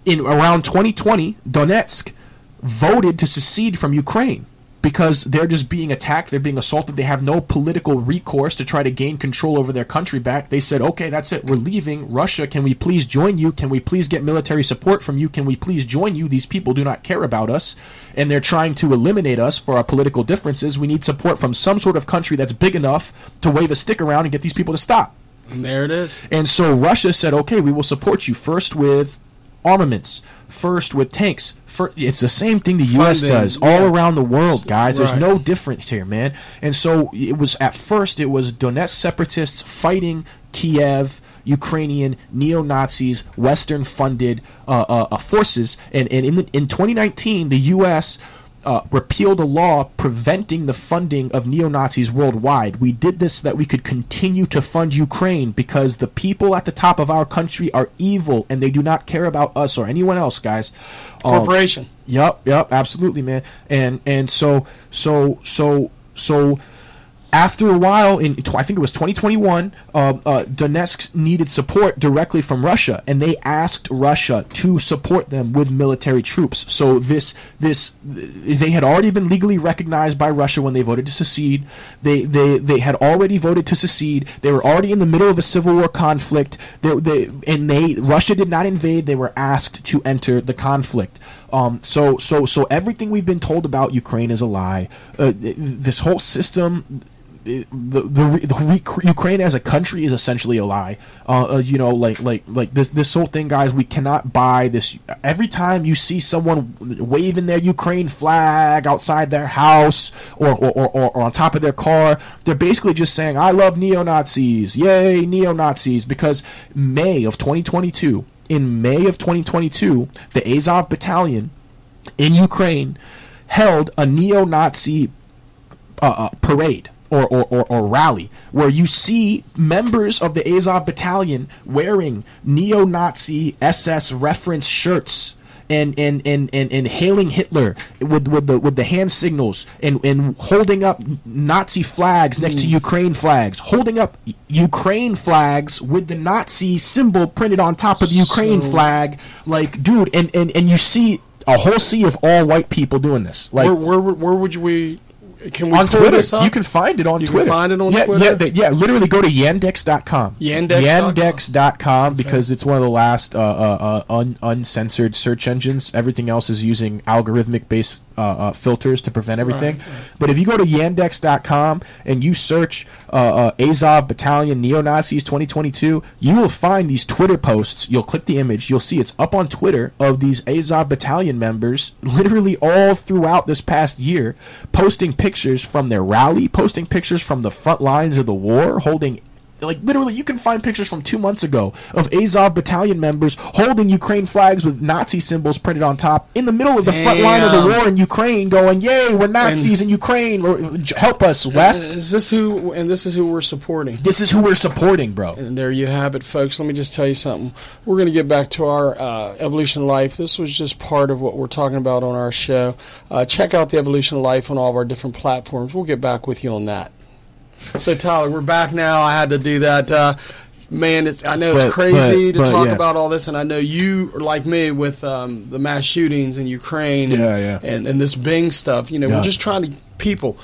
in around 2020, Donetsk voted to secede from Ukraine because they're just being attacked, they're being assaulted, they have no political recourse to try to gain control over their country back. They said, okay, that's it, we're leaving. Russia, can we please join you? Can we please get military support from you? Can we please join you? These people do not care about us, and they're trying to eliminate us for our political differences. We need support from some sort of country that's big enough to wave a stick around and get these people to stop. And there it is. And so Russia said, okay, we will support you first with armaments, first with tanks. For, it's the same thing the U.S. Funding, does yeah. all around the world, guys. There's right. no difference here, man. And so it was at first it was Donetsk separatists fighting Kiev. Ukrainian neo Nazis, Western funded uh, uh, uh, forces, and, and in the, in 2019, the U.S uh, repealed a law preventing the funding of neo Nazis worldwide. We did this so that we could continue to fund Ukraine because the people at the top of our country are evil and they do not care about us or anyone else, guys. Um, Corporation. Um, yep, yep, absolutely, man. And and so so so so after a while, in I think it was 2021, uh, uh, Donetsk needed support directly from Russia, and they asked Russia to support them with military troops. So this this they had already been legally recognized by Russia when they voted to secede. They they they had already voted to secede. They were already in the middle of a civil war conflict. They, they and they Russia did not invade. They were asked to enter the conflict. Um, so so so everything we've been told about Ukraine is a lie. Uh, this whole system the, the, the, Ukraine as a country is essentially a lie. Uh, uh, you know, like like like this this whole thing, guys. We cannot buy this. Every time you see someone waving their Ukraine flag outside their house or or, or, or on top of their car, they're basically just saying, "I love neo Nazis, yay neo Nazis!" Because May of 2022, in May of 2022, the Azov Battalion in Ukraine held a neo Nazi uh, uh, parade or, or, or, or, rally where you see members of the Azov battalion wearing neo Nazi SS reference shirts. And, and, and, and, and hailing Hitler with, with the with the hand signals and, and holding up Nazi flags next mm. to Ukraine flags, holding up Ukraine flags with the Nazi symbol printed on top of the Ukraine so, flag. Like, dude, and, and, and you see a whole sea of all white people doing this. Like, where, where, where would we can we on Twitter? You can find it on you Twitter. can find it on yeah, Twitter. Yeah, the, yeah. Literally, go to yandex.com. Yandex. Yandex.com because it's one of the last uh, uh, uh, un- uncensored search engines. Everything else is using algorithmic based uh, uh, filters to prevent everything. Right. But if you go to yandex.com and you search uh, Azov Battalion Neo Nazis 2022, you will find these Twitter posts. You'll click the image. You'll see it's up on Twitter of these Azov Battalion members, literally all throughout this past year, posting pictures from their rally, posting pictures from the front lines of the war, holding like literally, you can find pictures from two months ago of Azov battalion members holding Ukraine flags with Nazi symbols printed on top in the middle of the front line of the war in Ukraine, going, "Yay, we're Nazis in Ukraine! Or, help us, West." Is this who? And this is who we're supporting. This is who we're supporting, bro. And there you have it, folks. Let me just tell you something. We're going to get back to our uh, evolution life. This was just part of what we're talking about on our show. Uh, check out the evolution of life on all of our different platforms. We'll get back with you on that. So, Tyler, we're back now. I had to do that. Uh, man, it's, I know it's crazy but- to but, talk yeah. about all this, and I know you are like me with um, the mass shootings in Ukraine and, Yeah, yeah. and, and this Bing stuff. You know, Yeah. we're just trying to, people,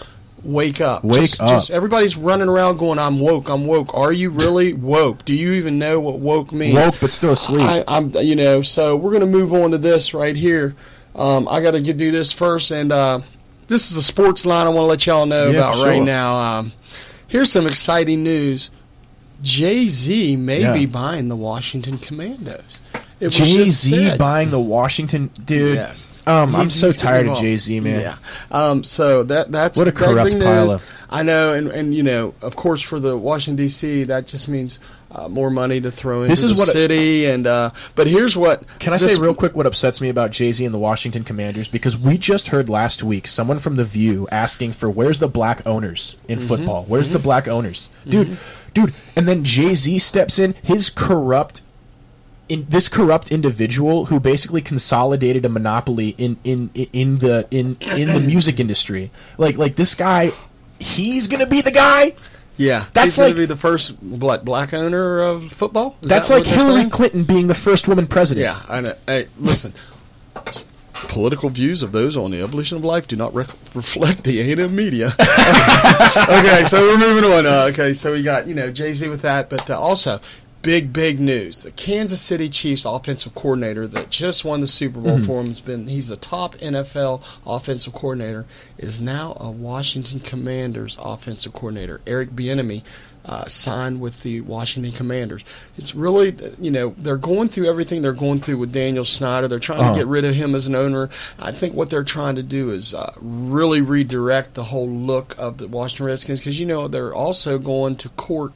wake up. Wake Just- up. just- everybody's running around going, I'm woke, I'm woke. Are you really woke? Do you even know what woke means? Woke but still asleep. I, I'm, you know, so we're going to move on to this right here. Um, I got to do this first, and uh, this is a sports line I want to let y'all know Yeah, about for right now. Um, here's some exciting news. Jay Z may Yeah. be buying the Washington Commandos. Jay Z buying the Washington dude. Yes. Um, I'm so tired of. Jay Z, man. Yeah. Um, so that that's What a that corrupt big pile of- I know, and and you know, of course, for the Washington D.C., that just means uh, more money to throw into This is the what- city. And uh, but here's what Can I this- say real quick what upsets me about Jay Z and the Washington Commanders? Because we just heard last week someone from The View asking for where's the black owners in Mm-hmm. football? Where's the black owners? Dude, dude, and then Jay Z steps in, his corrupt in this corrupt individual who basically consolidated a monopoly in in in the in in the music industry. Like like this guy he's going to be the guy? Yeah, That's he's going like- to be the first what, black owner of football. Is That's that like Hillary saying? Clinton being the first woman president. Yeah, I know. Hey, listen. Political views of those on the evolution of life do not rec- reflect the A&M media. okay, so we're moving on. Uh, okay, so we got you know Jay Z with that, but uh, also big big news: the Kansas City Chiefs offensive coordinator that just won the Super Bowl for him has been he's the top NFL offensive coordinator is now a Washington Commanders offensive coordinator. Eric Bieniemy uh, signed with the Washington Commanders. It's really, you know, they're going through everything they're going through with Daniel Snyder. They're trying Uh-huh. to get rid of him as an owner. I think what they're trying to do is uh, really redirect the whole look of the Washington Redskins because, you know, they're also going to court.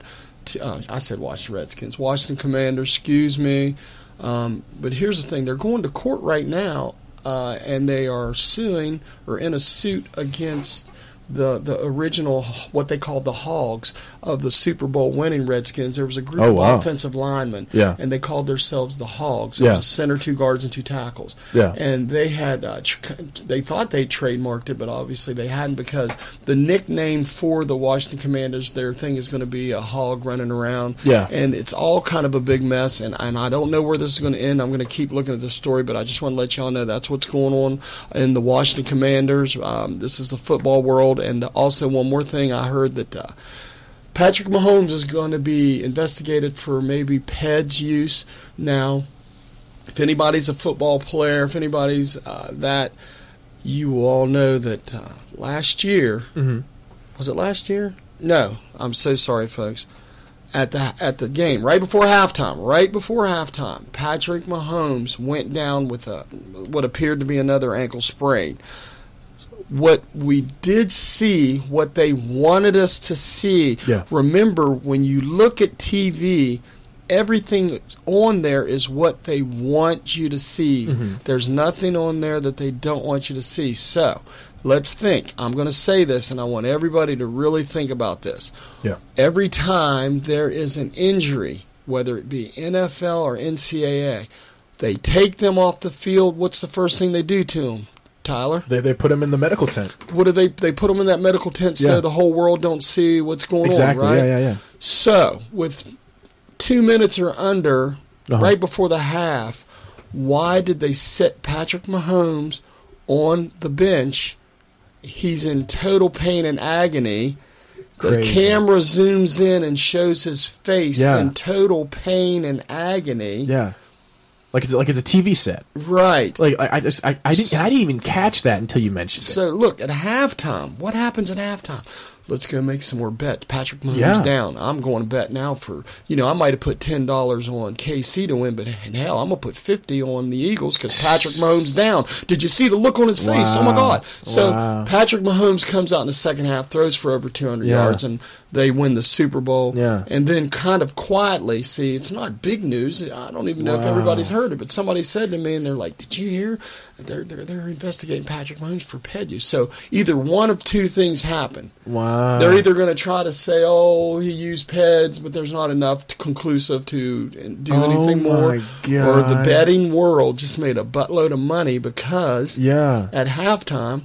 Uh, I said Washington Redskins, Washington Commanders, excuse me. Um, but here's the thing they're going to court right now uh, and they are suing or in a suit against the the original what they called the Hogs of the Super Bowl winning Redskins. There was a group Oh, of wow. offensive linemen, Yeah. and they called themselves the Hogs. It Yeah. was a center, two guards, and two tackles. Yeah. and they had uh, tr- they thought they trademarked it, but obviously they hadn't because the nickname for the Washington Commanders, their thing is going to be a hog running around. Yeah. and it's all kind of a big mess, and and I don't know where this is going to end. I'm going to keep looking at this story, but I just want to let y'all know that's what's going on in the Washington Commanders. Um, this is the football world, and also one more thing I heard that. Uh, Patrick Mahomes is going to be investigated for maybe PEDS use. Now, if anybody's a football player, if anybody's uh, that, you all know that uh, last year, was it last year? No, I'm so sorry, folks. At the at the game, right before halftime, right before halftime, Patrick Mahomes went down with a what appeared to be another ankle sprain what we did see, what they wanted us to see. Yeah. Remember, when you look at TV, everything that's on there is what they want you to see. Mm-hmm. There's nothing on there that they don't want you to see. So, let's think. I'm going to say this, and I want everybody to really think about this. Yeah. Every time there is an injury, whether it be NFL or NCAA, they take them off the field. What's the first thing they do to them, Tyler? They, they put him in the medical tent. what do they they put him in that medical tent so Yeah. the whole world don't see what's going Exactly. on right Yeah, yeah, yeah. so with two minutes or under Uh-huh. right before the half why did they sit patrick mahomes on the bench he's in total pain and agony the camera zooms in and shows his face Yeah. in total pain and agony Yeah. Like it's like it's a TV set. right Like I, I just I, I didn't I didn't even catch that until you mentioned it. So look at halftime. What happens at halftime? let's go make some more bets. Patrick Mahomes Yeah. down. I'm going to bet now for you know I might have put ten dollars on KC to win, but hell, I'm gonna put fifty on the Eagles because Patrick Mahomes down. Did you see the look on his face? Oh my God! So Wow. Patrick Mahomes comes out in the second half, throws for over 200 Yeah. yards, and they win the Super Bowl. Yeah. And then kind of quietly, see, it's not big news. I don't even know if everybody's heard it, but somebody said to me, and they're like, "Did you hear? They're they're, they're investigating Patrick Mahomes for ped use." So either one of two things happen. Wow. They're either going to try to say, "Oh, he used PEDs," but there's not enough to conclusive to do Oh anything more, my or the betting world just made a buttload of money because Yeah. at halftime,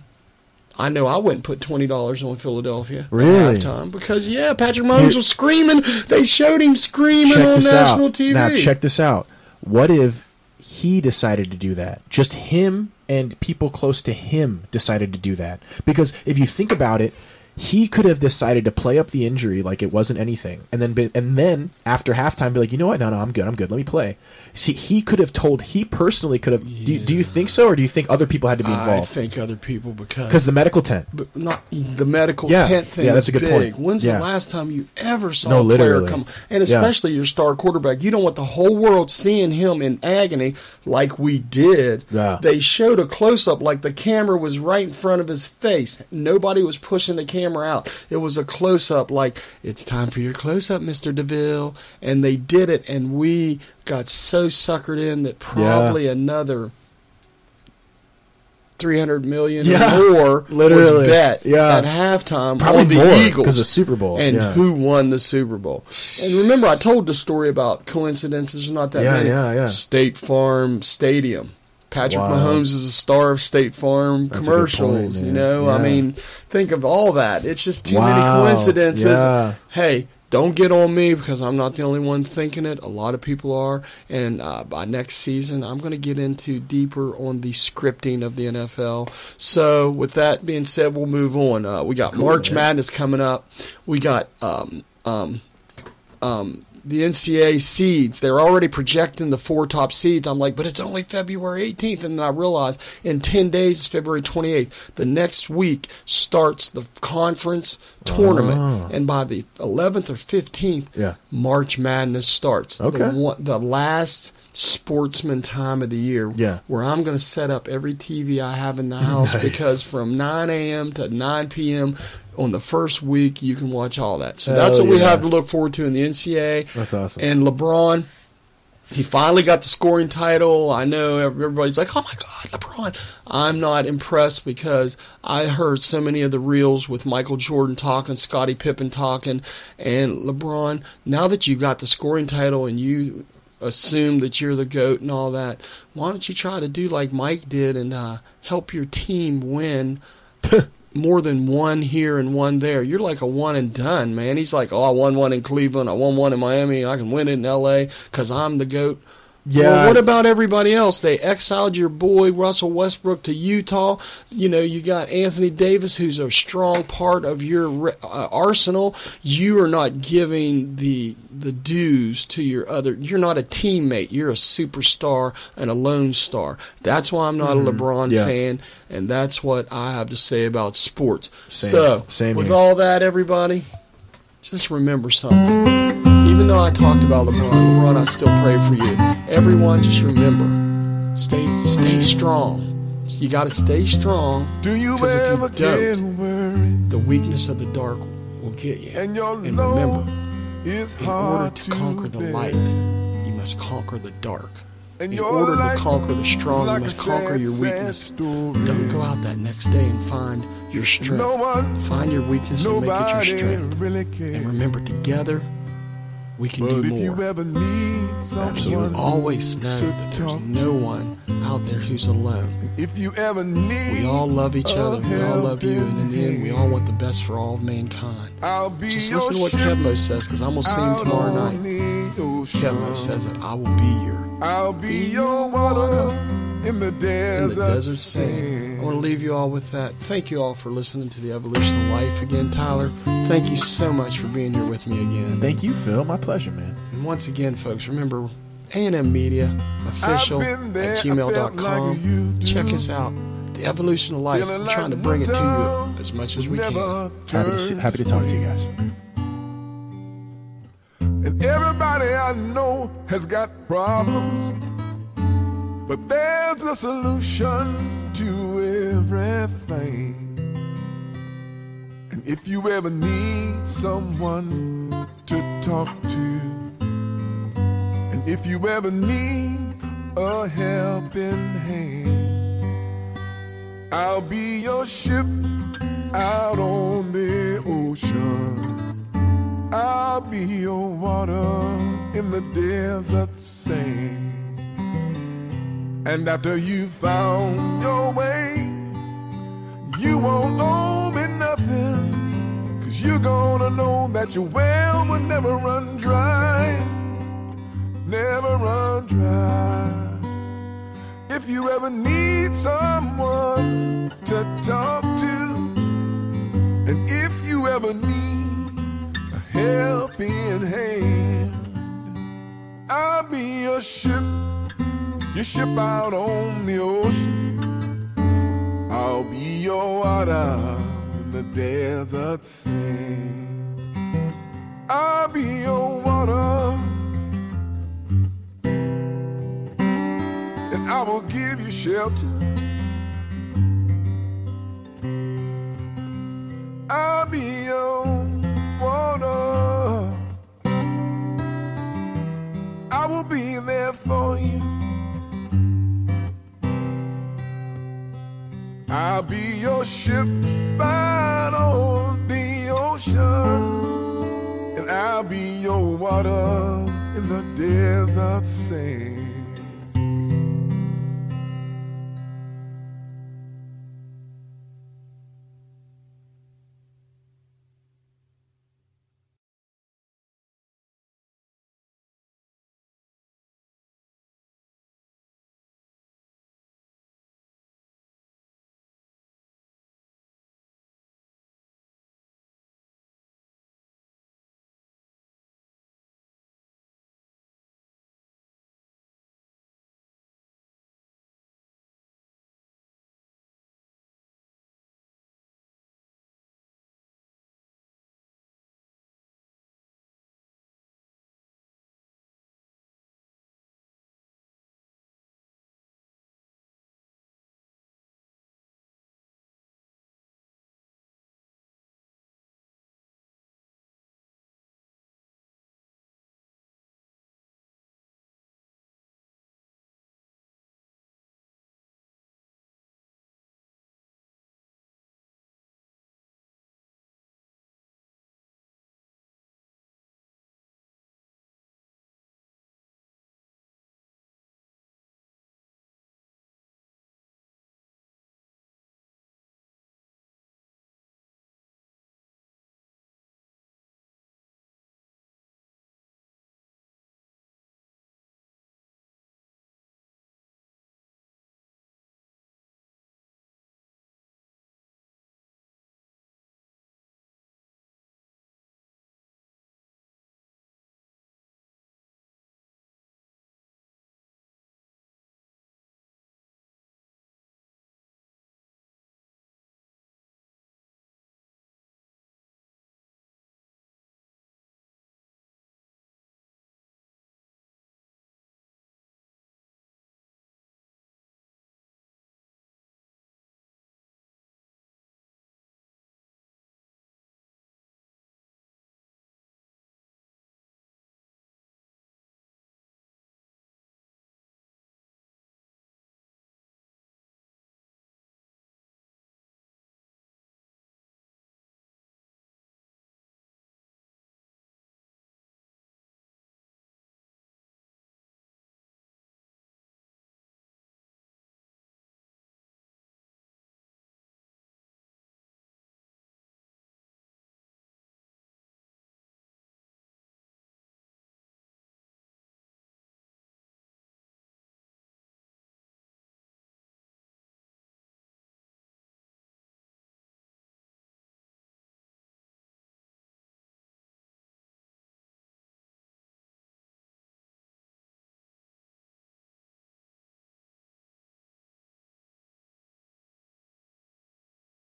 I know I wouldn't put twenty dollars on Philadelphia Really? at halftime because yeah, Patrick Mahomes was screaming. They showed him screaming check on national out. TV. Now check this out. What if he decided to do that? Just him and people close to him decided to do that. Because if you think about it, he could have decided to play up the injury like it wasn't anything, and then be, and then after halftime be like, you know what? No, no, I'm good. I'm good. Let me play. See, he could have told. He personally could have. Do, you- do you think so, or do you think other people had to be involved? I think other people because Because the medical tent. but not the medical Yeah. tent thing Yeah, that's a good big. point. When's Yeah. the last time you ever saw No, a player literally. come and Yeah. especially your star quarterback? You don't want the whole world seeing him in agony like we did. Yeah. They showed a close up like the camera was right in front of his face. Nobody was pushing the camera out. It was a close up like it's time for your close up, Mr. DeMille, and they did it and we got so suckered in that probably another 300 million Yeah. or more Literally. was bet Yeah. at halftime Probably on the more, Eagles 'cause of Super Bowl, and yeah. who won the Super Bowl. And remember, I told the story about coincidences. Not that Yeah, many. yeah, yeah. State Farm Stadium. Patrick Wow. Mahomes is a star of State Farm That's commercials. point, you know, I mean, think of all that. It's just too many coincidences. Yeah. Hey, don't get on me because I'm not the only one thinking it. A lot of people are. And uh, by next season, I'm going to get into deeper on the scripting of the NFL. So, with that being said, we'll move on. Uh, we got March man. Madness coming up. We got um, um, um, the NCAA seeds. They're already projecting the four top seeds. I'm like, but it's only February 18th. And then I realize in 10 days, it's February 28th. The next week starts the conference tournament. Ah. And by the 11th or 15th, Yeah. March Madness starts. Okay. The, one, the last sportsman time of the year Yeah. where I'm going to set up every TV I have in the house Nice. because from 9 a.m. to 9 p.m. on the first week, you can watch all that. So Hell that's what we have to look forward to in the NCAA. That's awesome. And LeBron, he finally got the scoring title. I know everybody's like, oh my God, LeBron. I'm not impressed because I heard so many of the reels with Michael Jordan talking, Scottie Pippen talking, and LeBron. Now that you got the scoring title and you assume that you're the GOAT and all that, why don't you try to do like Mike did and uh, help your team win? more than one here and one there. You're like a one and done, man. He's like, oh, I won one in Cleveland, I won one in Miami, I can win it in L.A. because I'm the goat. Yeah. Well, what about everybody else? They exiled your boy Russell Westbrook to Utah. You know, you got Anthony Davis, who's a strong part of your uh, arsenal. You are not giving the the dues to your other. You're not a teammate. You're a superstar and a lone star. That's why I'm not a LeBron Mm-hmm. Yeah. fan, and that's what I have to say about sports. Same. So, Same with here. all that, everybody, just remember something. Even though I talked about LeBron, LeBron, I still pray for you. Everyone, just remember, stay stay strong. You got to stay strong. Do you 'cause if you ever get worried? the weakness of the dark will get you. And And remember, in order hard to conquer the bear. light, you must conquer the dark. And In order to conquer the strong, like you must conquer sad, your weakness. Don't go out that next day and find your strength. No one, Find your weakness and make it your strength. really And remember, together, we can But do if you ever need someone, you always know to that there's talk no one out there who's alone. if you ever need, We all love each other. We all love you. And in the end, we all want the best for all of mankind. I'll be Just your listen to what Keb' Mo' says, because I'm going to see him tomorrow night. Keb' Mo' says that I will be your I'll be your water in the in desert, the desert sand. I want to leave you all with that. Thank you all for listening to the Evolution of Life again, Tyler. Thank you so much for being here with me again. Thank you, Phil. My pleasure, man. And once again, folks, remember A&M Media official there, at I felt gmail.com. like you. Check us out. the evolution of life. Feeling I'm trying to bring it to you as much as we can. Happy to, happy to talk to you guys. And everybody I know has got problems. But there's a solution to everything. And if you ever need someone to talk to, and if you ever need a helping hand, I'll be your ship out on the ocean. I'll be your water in the desert sand. And after you found your way, you won't owe me nothing. Cause you're gonna know that your well will never run dry. Never run dry. If you ever need someone to talk to, and if you ever need a helping hand. I'll be your ship, your ship out on the ocean. I'll be your water in the desert sand. I'll be your water, and I will give you shelter. I'll be your water. I will be there for you. I'll be your ship out on the ocean. And I'll be your water in the desert sand.